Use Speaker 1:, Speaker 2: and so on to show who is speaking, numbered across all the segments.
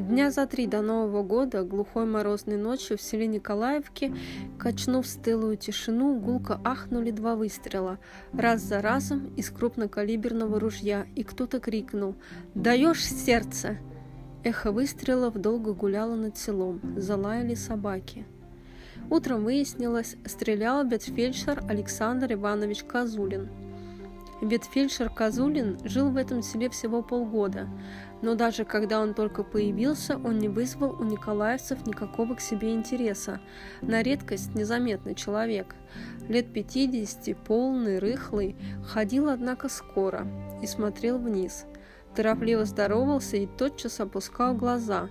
Speaker 1: Дня за три до Нового года, глухой морозной ночью в селе Николаевке, качнув стылую тишину, гулко ахнули два выстрела, раз за разом из крупнокалиберного ружья, и кто-то крикнул «Даешь сердце!» Эхо выстрелов долго гуляло над селом, залаяли собаки. Утром выяснилось, стрелял бедфельдшер Александр Иванович Козулин. Бедфельдшер Козулин жил в этом селе всего полгода, но даже когда он только появился, он не вызвал у николаевцев никакого к себе интереса. На редкость незаметный человек. Лет 50, полный, рыхлый, ходил, однако, скоро и смотрел вниз. Торопливо здоровался и тотчас опускал глаза.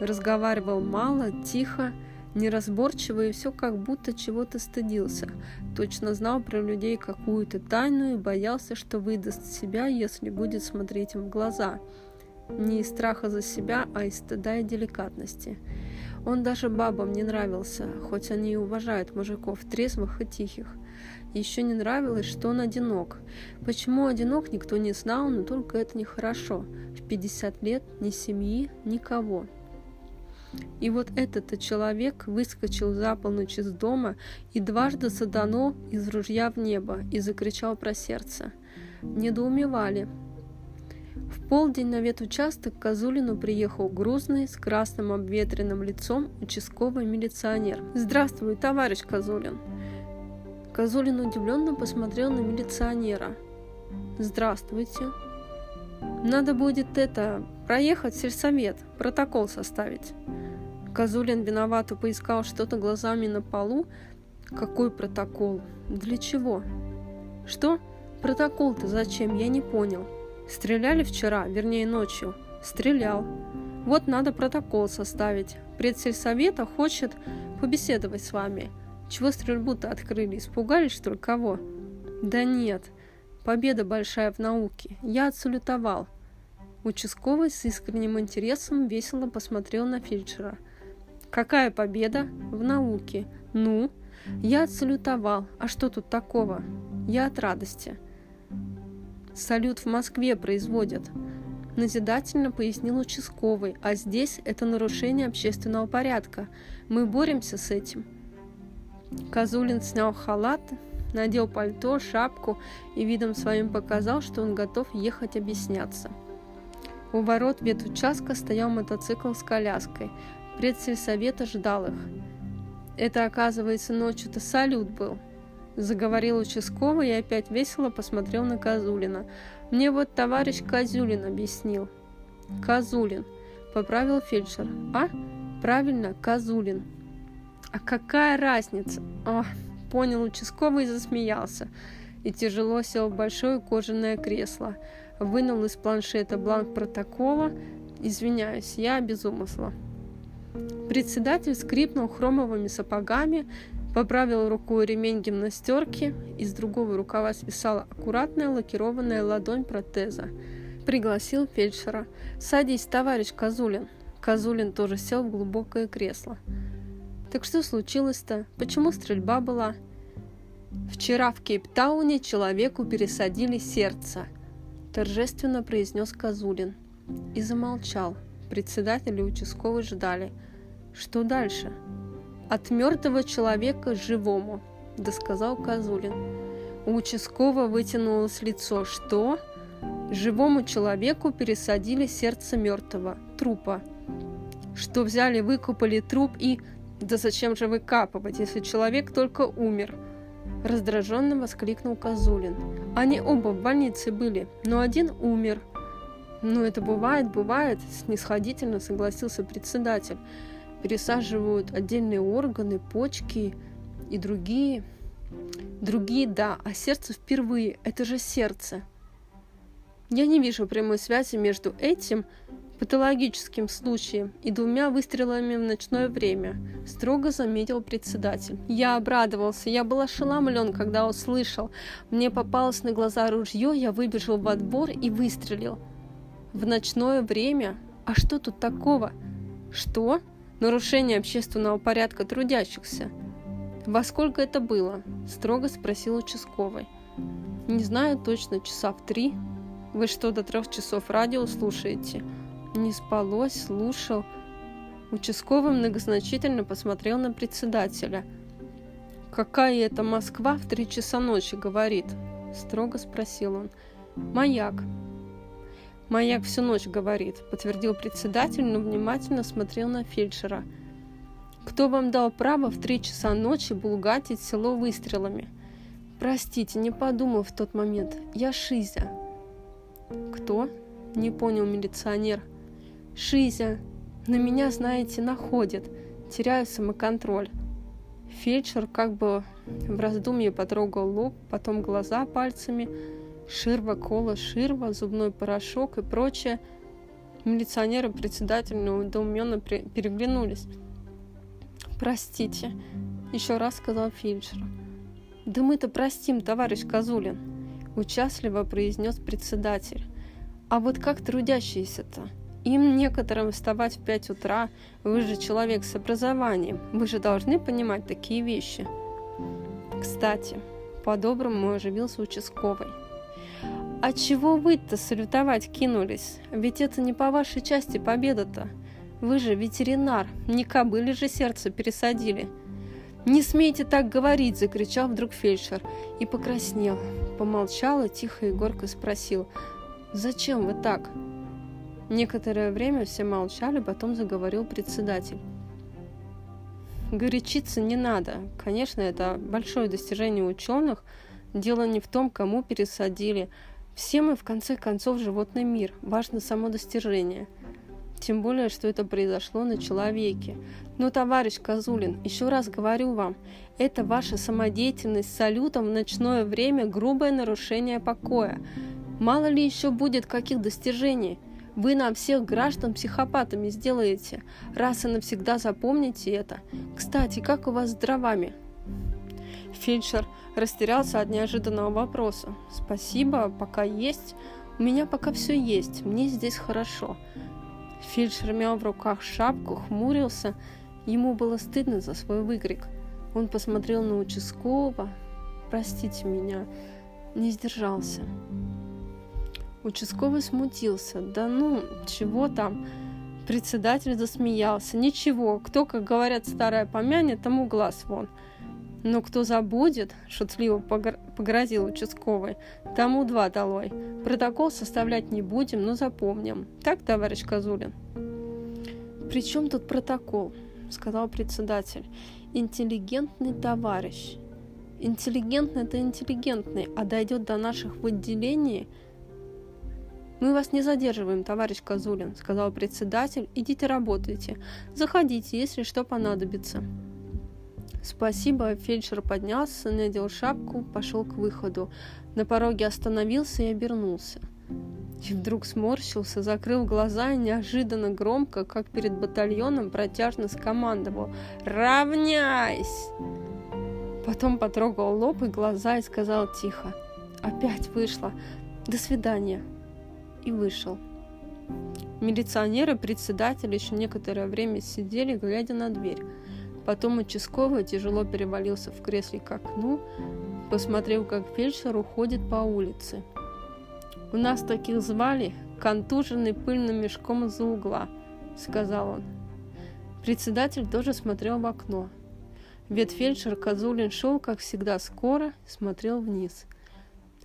Speaker 1: Разговаривал мало, тихо, неразборчиво и все как будто чего-то стыдился. Точно знал про людей какую-то тайну и боялся, что выдаст себя, если будет смотреть им в глаза – не из страха за себя, а из стыда и деликатности. Он даже бабам не нравился, хоть они и уважают мужиков, трезвых и тихих. Еще не нравилось, что он одинок. Почему одинок, никто не знал, но только это нехорошо. В 50 лет ни семьи, никого. И вот этот-то человек выскочил за полночь из дома и дважды саданул из ружья в небо и закричал про сердце. Недоумевали, в полдень на ветучасток к Козулину приехал грузный, с красным обветренным лицом участковый милиционер. «Здравствуй, товарищ Козулин!» Козулин удивленно посмотрел на милиционера. «Здравствуйте!» «Надо будет это, проехать в сельсовет, протокол составить». Козулин виновато поискал что-то глазами на полу. «Какой протокол? Для чего?» «Что? Протокол-то зачем? Я не понял». Стреляли вчера, вернее ночью. Стрелял. Вот надо протокол составить. Предсельсовета хочет побеседовать с вами. Чего стрельбу-то открыли? Испугались, что ли, кого? Да нет. Победа большая в науке. Я отсалютовал. Участковый с искренним интересом весело посмотрел на фельдшера. Какая победа? В науке. Ну? Я отсалютовал. А что тут такого? Я от радости. Салют в Москве производят. Назидательно пояснил участковый, а здесь это нарушение общественного порядка. Мы боремся с этим. Козулин снял халат, надел пальто, шапку и видом своим показал, что он готов ехать объясняться. У ворот ветучастка стоял мотоцикл с коляской. Предсельсовета ждал их. Это, оказывается, ночью-то салют был – Заговорил участковый и опять весело посмотрел на Козулина. Мне вот товарищ Козюлин объяснил. Козулин. Поправил фельдшер. А? Правильно, Козулин. А какая разница? О, понял участковый и засмеялся. И тяжело сел в большое кожаное кресло. Вынул из планшета бланк протокола. Извиняюсь, я без умысла. Председатель скрипнул хромовыми сапогами, Поправил рукой ремень гимнастерки, из другого рукава свисала аккуратная лакированная ладонь протеза. Пригласил фельдшера. «Садись, товарищ Козулин». Козулин тоже сел в глубокое кресло. «Так что случилось-то? Почему стрельба была?» «Вчера в Кейптауне человеку пересадили сердце», торжественно произнес Козулин. И замолчал. Председатель и участковый ждали. «Что дальше?» От мертвого человека живому, досказал Козулин. У участкового вытянулось лицо. Что? Живому человеку пересадили сердце мертвого, трупа. Что взяли, выкупали труп и... Да зачем же выкапывать, если человек только умер? Раздраженно воскликнул Козулин. Они оба в больнице были, но один умер. Ну, это бывает, бывает, снисходительно согласился председатель пересаживают отдельные органы, почки и другие. Другие, да, а сердце впервые. Это же сердце. Я не вижу прямой связи между этим патологическим случаем и двумя выстрелами в ночное время, строго заметил председатель. Я обрадовался, я был ошеломлен, когда услышал. Мне попалось на глаза ружье, я выбежал в отбор и выстрелил. В ночное время? А что тут такого? Что? нарушение общественного порядка трудящихся. «Во сколько это было?» – строго спросил участковый. «Не знаю точно, часа в три. Вы что, до трех часов радио слушаете?» Не спалось, слушал. Участковый многозначительно посмотрел на председателя. «Какая это Москва в три часа ночи?» — говорит. Строго спросил он. «Маяк». «Маяк всю ночь говорит», — подтвердил председатель, но внимательно смотрел на фельдшера. «Кто вам дал право в три часа ночи булгатить село выстрелами?» «Простите, не подумал в тот момент. Я Шизя». «Кто?» — не понял милиционер. «Шизя. На меня, знаете, находит. Теряю самоконтроль». Фельдшер как бы в раздумье потрогал лоб, потом глаза пальцами. Ширва, кола, ширва, зубной порошок и прочее. Милиционеры председательно удоуменно переглянулись. «Простите», — еще раз сказал фельдшер. «Да мы-то простим, товарищ Козулин», — участливо произнес председатель. «А вот как трудящиеся-то? Им некоторым вставать в пять утра. Вы же человек с образованием. Вы же должны понимать такие вещи. Кстати, по-доброму оживился участковый. А чего вы-то салютовать кинулись? Ведь это не по вашей части победа-то. Вы же ветеринар, не кобыли же сердце пересадили. «Не смейте так говорить!» – закричал вдруг фельдшер и покраснел. Помолчал и тихо и горько спросил. «Зачем вы так?» Некоторое время все молчали, потом заговорил председатель. Горячиться не надо. Конечно, это большое достижение ученых. Дело не в том, кому пересадили. Все мы, в конце концов, животный мир. Важно само достижение. Тем более, что это произошло на человеке. Но, товарищ Козулин, еще раз говорю вам, это ваша самодеятельность с салютом в ночное время грубое нарушение покоя. Мало ли еще будет каких достижений. Вы нам всех граждан психопатами сделаете. Раз и навсегда запомните это. Кстати, как у вас с дровами? Фельдшер растерялся от неожиданного вопроса. Спасибо, пока есть. У меня пока все есть. Мне здесь хорошо. Фельдшер мял в руках шапку, хмурился. Ему было стыдно за свой выкрик. Он посмотрел на участкового. «Простите меня, не сдержался». Участковый смутился. Да ну, чего там? Председатель засмеялся. Ничего, кто, как говорят, старая помянет, тому глаз вон. Но кто забудет, шутливо погрозил участковый, тому два долой. Протокол составлять не будем, но запомним. Так, товарищ Козулин? При чем тут протокол? Сказал председатель. Интеллигентный товарищ. Интеллигентный это интеллигентный, а дойдет до наших в отделении – «Мы вас не задерживаем, товарищ Козулин», — сказал председатель. «Идите работайте. Заходите, если что понадобится». Спасибо, фельдшер поднялся, надел шапку, пошел к выходу. На пороге остановился и обернулся. И вдруг сморщился, закрыл глаза и неожиданно громко, как перед батальоном, протяжно скомандовал «Равняйсь!». Потом потрогал лоб и глаза и сказал тихо «Опять вышла. До свидания» и вышел. Милиционеры председатель еще некоторое время сидели, глядя на дверь. Потом участковый тяжело перевалился в кресле к окну, посмотрел, как фельдшер уходит по улице. «У нас таких звали, контуженный пыльным мешком из-за угла», — сказал он. Председатель тоже смотрел в окно. Ветфельдшер Козулин шел, как всегда, скоро, смотрел вниз —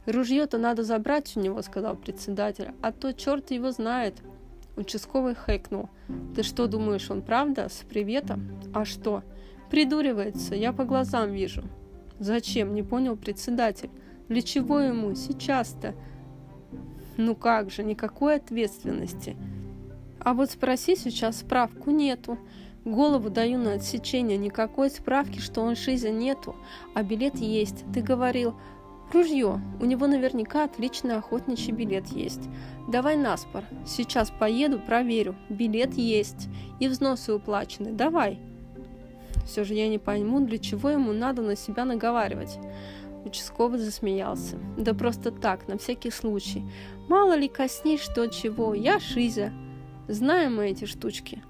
Speaker 1: «Ружье-то надо забрать у него», — сказал председатель, «а то черт его знает». Участковый хэкнул. «Ты что думаешь, он правда? С приветом?» «А что?» «Придуривается, я по глазам вижу». «Зачем?» — не понял председатель. «Для чего ему? Сейчас-то?» «Ну как же, никакой ответственности». «А вот спроси сейчас, справку нету». Голову даю на отсечение, никакой справки, что он Шиза нету, а билет есть. Ты говорил, Ружье. У него наверняка отличный охотничий билет есть. Давай наспор. Сейчас поеду, проверю. Билет есть. И взносы уплачены. Давай. Все же я не пойму, для чего ему надо на себя наговаривать. Участковый засмеялся. Да просто так, на всякий случай. Мало ли коснись что чего. Я Шизя. Знаем мы эти штучки.